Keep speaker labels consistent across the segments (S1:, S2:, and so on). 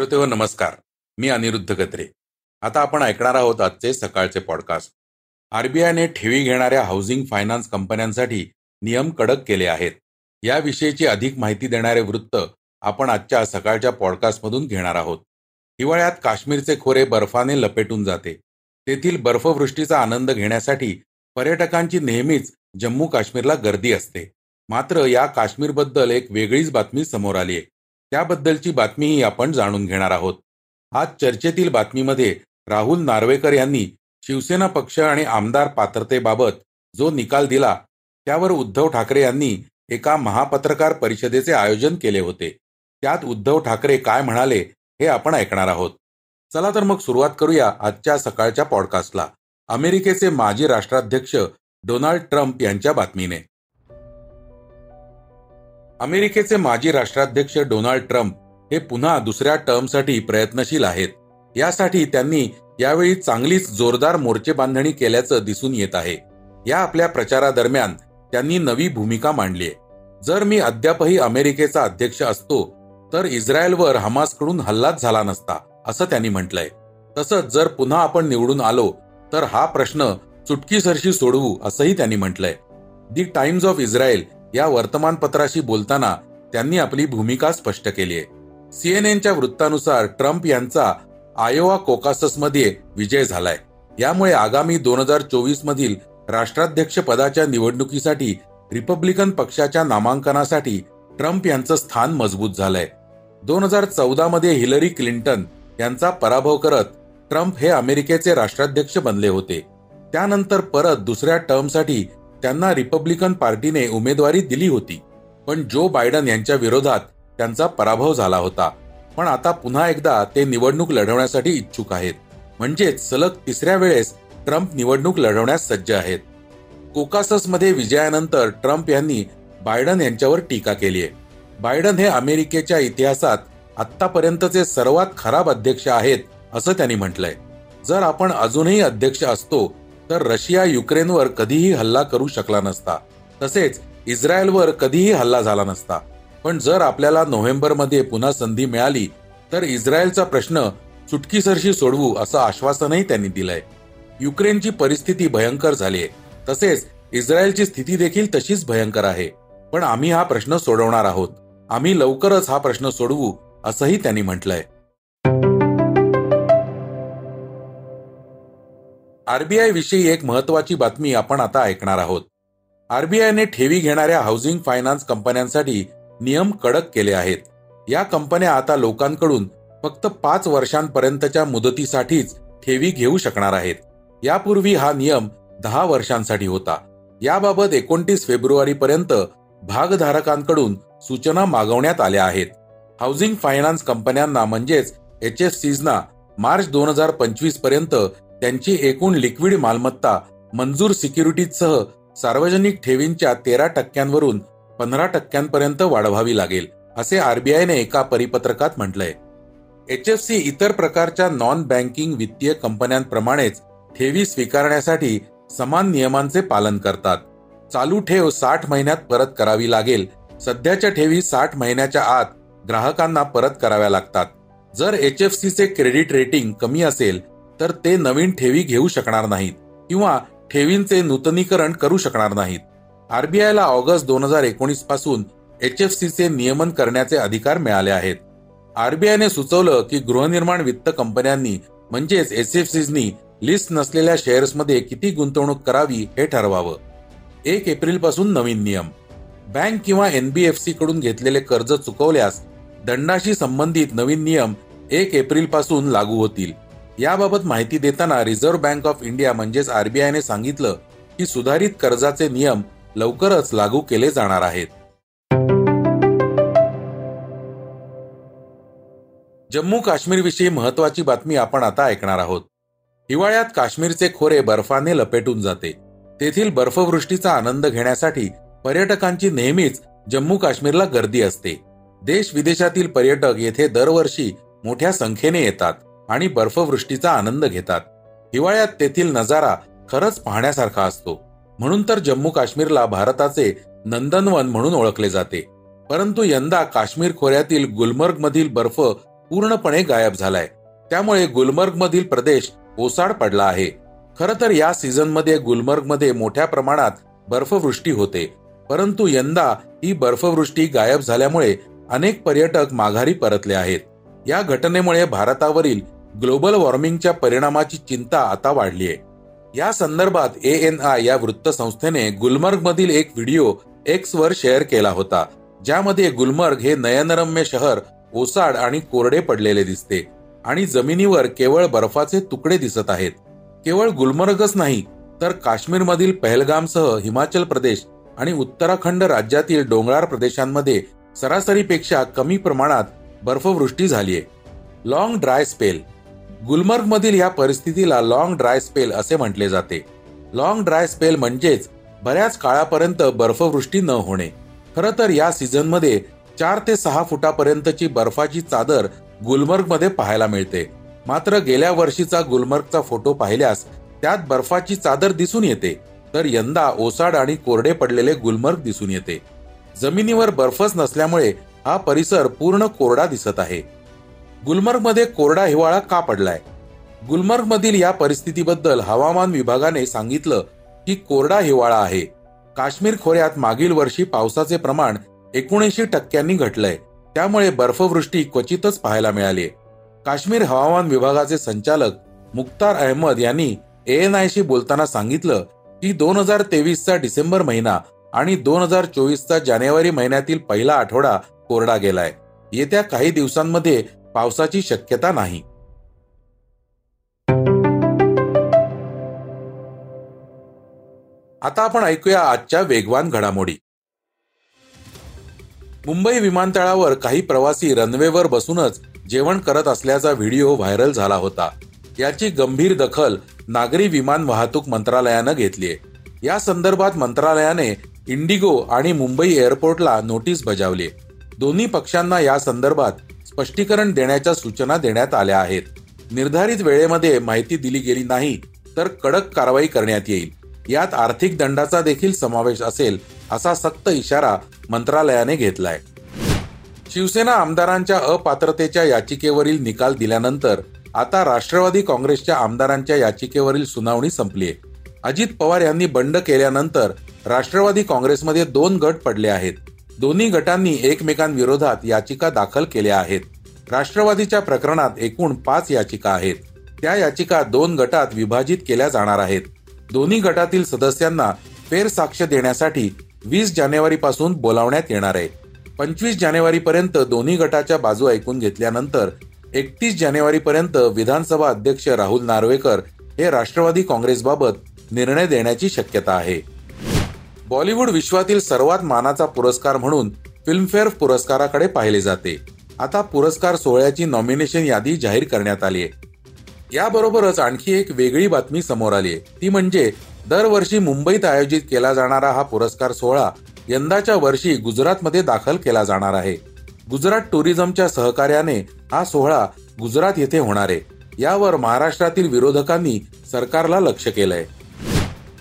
S1: श्रोतेहो नमस्कार. मी अनिरुद्ध गत्रे आता आपण ऐकणार आहोत आजचे सकाळचे पॉडकास्ट आरबीआयने ठेवी घेणाऱ्या हाऊसिंग फायनान्स कंपन्यांसाठी नियम कडक केले आहेत. याविषयीची अधिक माहिती देणारे वृत्त आपण आजच्या सकाळच्या पॉडकास्टमधून घेणार आहोत. हिवाळ्यात काश्मीरचे खोरे बर्फाने लपेटून जाते. तेथील बर्फवृष्टीचा आनंद घेण्यासाठी पर्यटकांची नेहमीच जम्मू काश्मीरला गर्दी असते. मात्र या काश्मीरबद्दल एक वेगळीच बातमी समोर आली आहे त्याबद्दलची बातमीही आपण जाणून घेणार आहोत. आज चर्चेतील बातमीमध्ये राहुल नार्वेकर यांनी शिवसेना पक्ष आणि आमदार पात्रतेबाबत जो निकाल दिला त्यावर उद्धव ठाकरे यांनी एका महापत्रकार परिषदेचे आयोजन केले होते. त्यात उद्धव ठाकरे काय म्हणाले हे आपण ऐकणार आहोत. चला तर मग सुरुवात करूया आजच्या सकाळच्या पॉडकास्टला. अमेरिकेचे माजी राष्ट्राध्यक्ष डोनाल्ड ट्रम्प यांच्या बातमीने. अमेरिकेचे माजी राष्ट्राध्यक्ष डोनाल्ड ट्रम्प हे पुन्हा दुसऱ्या टर्मसाठी प्रयत्नशील आहेत. यासाठी त्यांनी यावेळी चांगलीच जोरदार मोर्चे बांधणी केल्याचं दिसून येत आहे. या आपल्या प्रचारादरम्यान त्यांनी नवी भूमिका मांडली आहे. जर मी अद्यापही अमेरिकेचा अध्यक्ष असतो तर इस्रायलवर हमासकडून हल्लाच झाला नसता असं त्यांनी म्हटलंय. तसंच जर पुन्हा आपण निवडून आलो तर हा प्रश्न चुटकीसरशी सोडवू असंही त्यांनी म्हटलंय. दी टाइम्स ऑफ इस्रायल या वर्तमानपत्राशी बोलताना त्यांनी आपली भूमिका स्पष्ट केली आहे. सीएनएनच्या वृत्तानुसार ट्रम्प यांचा आयोवा कोकाससमध्ये विजय झालाय. यामुळे आगामी दोन हजार चोवीस मधील राष्ट्राध्यक्ष पदाच्या निवडणुकीसाठी रिपब्लिकन पक्षाच्या नामांकनासाठी ट्रम्प यांचं स्थान मजबूत झालंय. दोन हजार चौदा मध्ये हिलरी क्लिंटन यांचा पराभव करत ट्रम्प हे अमेरिकेचे राष्ट्राध्यक्ष बनले होते. त्यानंतर परत दुसऱ्या टर्मसाठी त्यांना रिपब्लिकन पार्टीने उमेदवारी दिली होती. पण जो बायडन यांच्या विरोधात त्यांचा पराभव झाला होता. पण आता पुन्हा एकदा ते निवडणूक लढवण्यासाठी इच्छुक आहेत. म्हणजेच सलग तिसऱ्या वेळेस ट्रम्प निवडणूक लढवण्यास सज्ज आहेत. कोकाससमध्ये विजयानंतर ट्रम्प यांनी बायडन यांच्यावर टीका केली आहे बायडन हे अमेरिकेच्या इतिहासात आत्तापर्यंतचे सर्वात खराब अध्यक्ष आहेत असं त्यांनी म्हटलंय. जर आपण अजूनही अध्यक्ष असतो तर रशिया युक्रेनवर कधीही हल्ला करू शकला नसता. तसेच इस्रायलवर कधीही हल्ला झाला नसता. पण जर आपल्याला नोव्हेंबरमध्ये पुन्हा संधी मिळाली तर इस्रायलचा प्रश्न चुटकीसरशी सोडवू असं आश्वासनही त्यांनी दिलंय. युक्रेनची परिस्थिती भयंकर झालीय. तसेच इस्रायलची स्थिती देखील तशीच भयंकर आहे. पण आम्ही हा प्रश्न सोडवणार आहोत. आम्ही लवकरच हा प्रश्न सोडवू असंही त्यांनी म्हटलंय. आरबीआय विषयी एक महत्वाची बातमी आपण आता ऐकणार आहोत. आरबीआयने ठेवी घेणाऱ्या हाऊसिंग फायनान्स कंपन्यांसाठी नियम कडक केले आहेत. या कंपन्या आता लोकांकडून फक्त पाच वर्षांपर्यंतच्या मुदतीसाठीच ठेवी घेऊ शकणार आहेत. यापूर्वी हा नियम दहा वर्षांसाठी होता. याबाबत एकोणतीस फेब्रुवारी पर्यंत भागधारकांकडून सूचना मागवण्यात आल्या आहेत. हाऊसिंग फायनान्स कंपन्यांना म्हणजेच एच एस सीजना मार्च दोन हजार पंचवीसपर्यंत त्यांची एकूण लिक्विड मालमत्ता मंजूर सिक्युरिटीजसह सार्वजनिक ठेवींच्या तेरा टक्क्यांवरून पंधरा टक्क्यांपर्यंत वाढवावी लागेल असे आरबीआयने एका परिपत्रकात म्हटलंय. एच एफ सी इतर प्रकारच्या नॉन बँकिंग वित्तीय कंपन्यांप्रमाणेच ठेवी स्वीकारण्यासाठी समान नियमांचे पालन करतात. चालू ठेव साठ महिन्यात परत करावी लागेल सध्याच्या ठेवी साठ महिन्याच्या आत ग्राहकांना परत कराव्या लागतात. जर एच एफ सीचे क्रेडिट रेटिंग कमी असेल तर ते नवीन ठेवी घेऊ शकणार नाहीत किंवा ठेवींचे नूतनीकरण करू शकणार नाहीत. आरबीआयला ऑगस्ट दोन हजार एकोणीसपासून एच एफ सीचे नियमन करण्याचे अधिकार मिळाले आहेत. आरबीआयने सुचवलं की गृहनिर्माण वित्त कंपन्यांनी म्हणजेच एच एफ सीजनी लिस्ट नसलेल्या शेअर्समध्ये किती गुंतवणूक करावी हे ठरवावं. एक एप्रिलपासून नवीन नियम. बँक किंवा एनबीएफसी कडून घेतलेले कर्ज चुकवल्यास दंडाशी संबंधित नवीन नियम एक एप्रिलपासून लागू होतील. याबाबत माहिती देताना रिझर्व्ह बँक ऑफ इंडिया म्हणजेच आरबीआयने सांगितलं की सुधारित कर्जाचे नियम लवकरच लागू केले जाणार आहेत. जम्मू काश्मीर विषयी महत्वाची बातमी आपण आता ऐकणार आहोत. हिवाळ्यात काश्मीरचे खोरे बर्फाने लपेटून जाते. तेथील बर्फवृष्टीचा आनंद घेण्यासाठी पर्यटकांची नेहमीच जम्मू काश्मीरला गर्दी असते. देश विदेशातील पर्यटक येथे दरवर्षी मोठ्या संख्येने येतात. आणि बर्फवृष्टीचा आनंद घेतात. हिवाळ्यात तेथील नजारा खरंच पाहण्यासारखा असतो. म्हणून तर जम्मू काश्मीरला भारताचे नंदनवन म्हणून ओळखले जाते. परंतु यंदा काश्मीर खोऱ्यातील गुलमर्ग मधील बर्फ पूर्णपणे गायब झालाय. त्यामुळे गुलमर्ग मधील प्रदेश ओसाड पडला आहे. खर तर या सीझनमध्ये गुलमर्गमध्ये गुलमर्गमध्ये मोठ्या प्रमाणात बर्फवृष्टी होते. परंतु यंदा ही बर्फवृष्टी गायब झाल्यामुळे अनेक पर्यटक माघारी परतले आहेत. या घटनेमुळे भारतावरील ग्लोबल वॉर्मिंगच्या परिणामाची चिंता आता वाढली आहे. या संदर्भात ए एन आय या वृत्तसंस्थेने गुलमर्ग मधील एक व्हिडिओ एक्स वर शेअर केला होता ज्यामध्ये गुलमर्ग हे नयनरम्य शहर ओसाड आणि कोरडे पडलेले दिसते आणि जमिनीवर केवळ बर्फाचे तुकडे दिसत आहेत. केवळ गुलमर्गच नाही तर काश्मीरमधील पहलगामसह हिमाचल प्रदेश आणि उत्तराखंड राज्यातील डोंगराळ प्रदेशांमध्ये सरासरीपेक्षा कमी प्रमाणात बर्फवृष्टी झालीय लॉंग ड्राय स्पेल गुलमर्ग मधील या परिस्थितीला लॉंग ड्राय स्पेल असे म्हटले जाते. लॉंग ड्राय स्पेल म्हणजेच बऱ्याच काळापर्यंत बर्फवृष्टी न होणे. खर तर या सीझनमध्ये चार ते सहा फुटापर्यंतची बर्फाची चादर गुलमर्गमध्ये पाहायला मिळते. मात्र गेल्या वर्षीचा गुलमर्गचा फोटो पाहिल्यास त्यात बर्फाची चादर दिसून येते. तर यंदा ओसाड आणि कोरडे पडलेले गुलमर्ग दिसून येते. जमिनीवर बर्फच नसल्यामुळे हा परिसर पूर्ण कोरडा दिसत आहे. गुलमर्गमध्ये कोरडा हिवाळा का पडलाय? गुलमर्ग मधील या परिस्थितीबद्दल हवामान विभागाने सांगितलं की कोरडा हिवाळा आहे. काश्मीर खोऱ्यात मागील वर्षी पावसाचे प्रमाण एकोणऐंशी टक्क्यांनी घटलंय. त्यामुळे बर्फवृष्टी क्वचितच पाहायला मिळाली. काश्मीर हवामान विभागाचे संचालक मुख्तार अहमद यांनी एएनआयशी बोलताना सांगितलं की दोन हजार तेवीसचा डिसेंबर महिना आणि दोन हजार चोवीसचा जानेवारी महिन्यातील पहिला आठवडा कोरडा गेलाय. येत्या काही दिवसांमध्ये पावसाची शक्यता नाही. आता आपण ऐकूया आजच्या वेगवान घडामोडी. मुंबई विमानतळावर काही प्रवासी रनवेवर बसूनच जेवण करत असल्याचा व्हिडिओ व्हायरल झाला होता. याची गंभीर दखल नागरी विमान वाहतूक मंत्रालयानं घेतलीय या संदर्भात मंत्रालयाने इंडिगो आणि मुंबई एअरपोर्टला नोटीस बजावली दोन्ही पक्षांना या संदर्भात स्पष्टीकरण देण्याच्या सूचना देण्यात आल्या आहेत. निर्धारित वेळेमध्ये माहिती दिली गेली नाही तर कडक कारवाई करण्यात येईल. यात आर्थिक दंडाचा देखील समावेश असेल असा सक्त इशारा मंत्रालयाने घेतलाय. शिवसेना आमदारांच्या अपात्रतेच्या याचिकेवरील निकाल दिल्यानंतर आता राष्ट्रवादी काँग्रेसच्या आमदारांच्या याचिकेवरील सुनावणी संपली आहे. अजित पवार यांनी बंड केल्यानंतर राष्ट्रवादी काँग्रेसमध्ये दोन गट पडले आहेत. दोन्ही गटांनी एकमेकांविरोधात याचिका दाखल केल्या आहेत. राष्ट्रवादीच्या प्रकरणात एकूण पाच याचिका आहेत. त्या याचिका दोन गटात विभाजित केल्या जाणार आहेत. दोन्ही गटातील सदस्यांना फेरसाक्ष देण्यासाठी वीस जानेवारी पासून बोलावण्यात येणार आहे. पंचवीस जानेवारी पर्यंत दोन्ही गटाच्या बाजू ऐकून घेतल्यानंतर एकतीस जानेवारी पर्यंत विधानसभा अध्यक्ष राहुल नार्वेकर हे राष्ट्रवादी काँग्रेसबाबत निर्णय देण्याची शक्यता आहे. बॉलिवूड विश्वातील सर्वात मानाचा पुरस्कार म्हणून फिल्मफेअर पुरस्काराकडे पाहिले जाते. आता पुरस्कार सोहळ्याची नॉमिनेशन यादी जाहीर करण्यात आली आहे याबरोबरच आणखी एक वेगळी बातमी समोर आली आहे ती म्हणजे दरवर्षी मुंबईत आयोजित केला जाणारा हा पुरस्कार सोहळा यंदाच्या वर्षी गुजरातमध्ये दाखल केला जाणार आहे. गुजरात टुरिझमच्या सहकार्याने हा सोहळा गुजरात येथे होणार आहे. यावर महाराष्ट्रातील विरोधकांनी सरकारला लक्ष केलंय.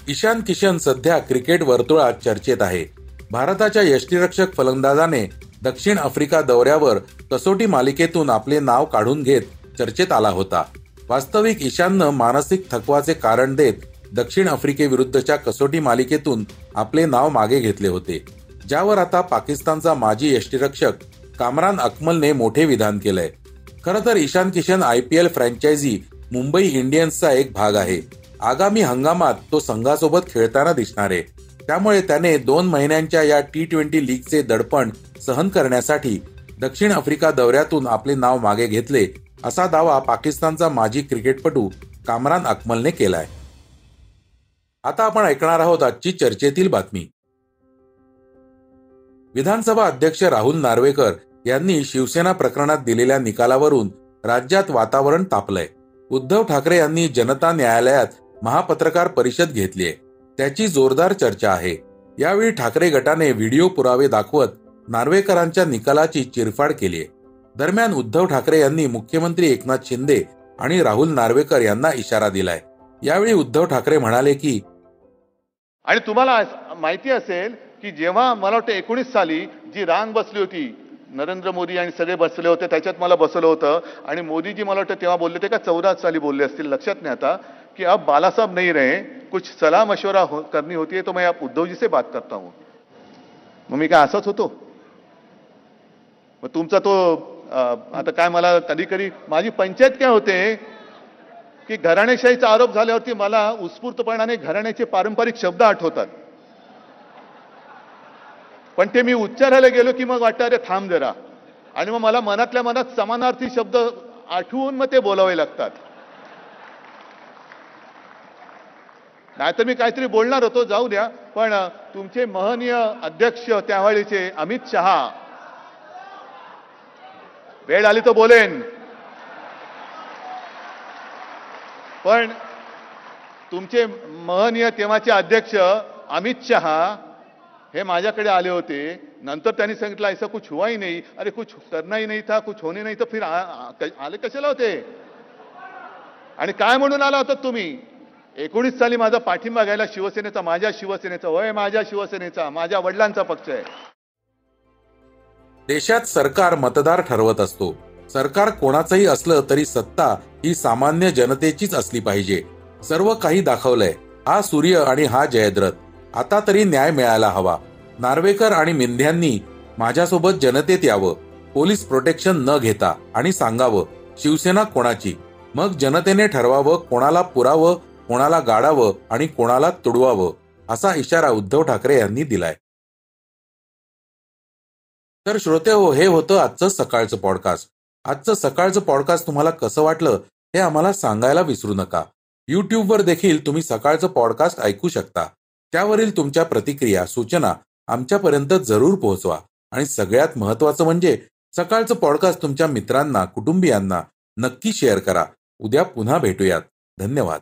S1: ईशान किशन सध्या क्रिकेट वर्तुळात चर्चेत आहे. भारताच्या यष्टीरक्षक फलंदाजाने दक्षिण आफ्रिका दौऱ्यावर कसोटी मालिकेतून आपले नाव काढून घेत चर्चेत आला होता. वास्तविक ईशाननं मानसिक थकवाचे कारण देत दक्षिण आफ्रिकेविरुद्धच्या कसोटी मालिकेतून आपले नाव मागे घेतले होते. ज्यावर आता पाकिस्तानचा माजी यष्टीरक्षक कामरान अकमलने मोठे विधान केलंय. खरं तर Ishan Kishan I P L franchise Mumbai इंडियन्सचा एक भाग आहे. आगामी हंगामात तो संघासोबत खेळताना दिसणार आहे. त्यामुळे त्याने दोन महिन्यांच्या या टी ट्वेंटी लीगचे दडपण सहन करण्यासाठी दक्षिण आफ्रिका दौऱ्यातून आपले नाव मागे घेतले असा दावा पाकिस्तानचा माजी क्रिकेटपटू कामरान अकमलने केलाय. आता आपण ऐकणार आहोत आजची चर्चेतील बातमी. विधानसभा अध्यक्ष राहुल नार्वेकर यांनी शिवसेना प्रकरणात दिलेल्या निकालावरून राज्यात वातावरण तापलंय. उद्धव ठाकरे यांनी जनता न्यायालयात महापत्रकार परिषद घेतली आहे. त्याची जोरदार चर्चा आहे. यावेळी ठाकरे गटाने व्हिडिओ पुरावे दाखवत नार्वेकरांच्या निकालाची चिरफाड केली आहे. दरम्यान उद्धव ठाकरे यांनी मुख्यमंत्री एकनाथ शिंदे आणि राहुल नार्वेकर यांना इशारा दिलाय. यावेळी उद्धव ठाकरे म्हणाले की
S2: आणि तुम्हाला माहिती असेल की जेव्हा मला वाटतं एकोणीस साली जी रांग बसली होती नरेंद्र मोदी आणि सगळे बसले होते त्याच्यात मला बसवलं होतं. आणि मोदीजी मला वाटतं तेव्हा बोलले होते का चौदा साली बोलले असतील लक्षात नाही आता. की अब बाला साहब नहीं रहे कुछ सलाह मशवरा हो, करनी होती है तो मैं आप उद्धव जी से बात करता हूं। मग मी काय असाच होतो मग तुमचा तो आता काय मला कधी कधी माझी पंचायत काय होते की घराणेशाहीचा आरोप झाल्यावरती मला उत्स्फूर्तपणाने घराण्याचे पारंपरिक शब्द आठवतात. पण ते मी उच्चारायला गेलो की मग वाटतं अरे थांब जरा. आणि मग मला मनातल्या मनात समानार्थी शब्द आठवून मग ते बोलावे लागतात. नाहीतर मी काहीतरी बोलणार होतो जाऊ द्या. पण तुमचे महनीय अध्यक्ष त्यावेळीचे अमित शहा. वेळ आली तर बोलेन. पण तुमचे महनीय तेव्हाचे अध्यक्ष अमित शहा हे माझ्याकडे आले होते. नंतर त्यांनी सांगितलं ऐसा कुछ हुआ ही नाही. अरे कुछ करना ही था कुछ होणे नाही तर फिर आ- आ- आले कशाला होते? आणि काय म्हणून आला होता तुम्ही? एकोणीस साली माझा पाठिंबा घ्यायला शिवसेनेचा माझ्या शिवसेनेचा होय माझ्या शिवसेनेचा माझ्या वडिलांचा पक्ष आहे.
S1: देशात सरकार मतदार ठरवत असतो. सरकार कोणाचंही असलं तरी सत्ता ही सामान्य जनतेचीच असली पाहिजे. सर्व काही दाखवलंय. हा सूर्य आणि हा जयद्रथ. आता तरी न्याय मिळायला हवा. नार्वेकर आणि मिंध्यांनी माझ्यासोबत जनतेत यावं. पोलीस प्रोटेक्शन न घेता आणि सांगावं शिवसेना कोणाची? मग जनतेने ठरवावं कोणाला पुरावं कोणाला गाडावं आणि कोणाला तुडवावं असा इशारा उद्धव ठाकरे यांनी दिलाय. तर श्रोते हो हे होतं आजचं सकाळचं पॉडकास्ट आजचं सकाळचं पॉडकास्ट तुम्हाला कसं वाटलं हे आम्हाला सांगायला विसरू नका. युट्यूबवर देखील तुम्ही सकाळचं पॉडकास्ट ऐकू शकता. त्यावरील तुमच्या प्रतिक्रिया सूचना आमच्यापर्यंत जरूर पोहोचवा. आणि सगळ्यात महत्वाचं म्हणजे सकाळचं पॉडकास्ट तुमच्या मित्रांना कुटुंबियांना नक्की शेअर करा. उद्या पुन्हा भेटूयात. धन्यवाद.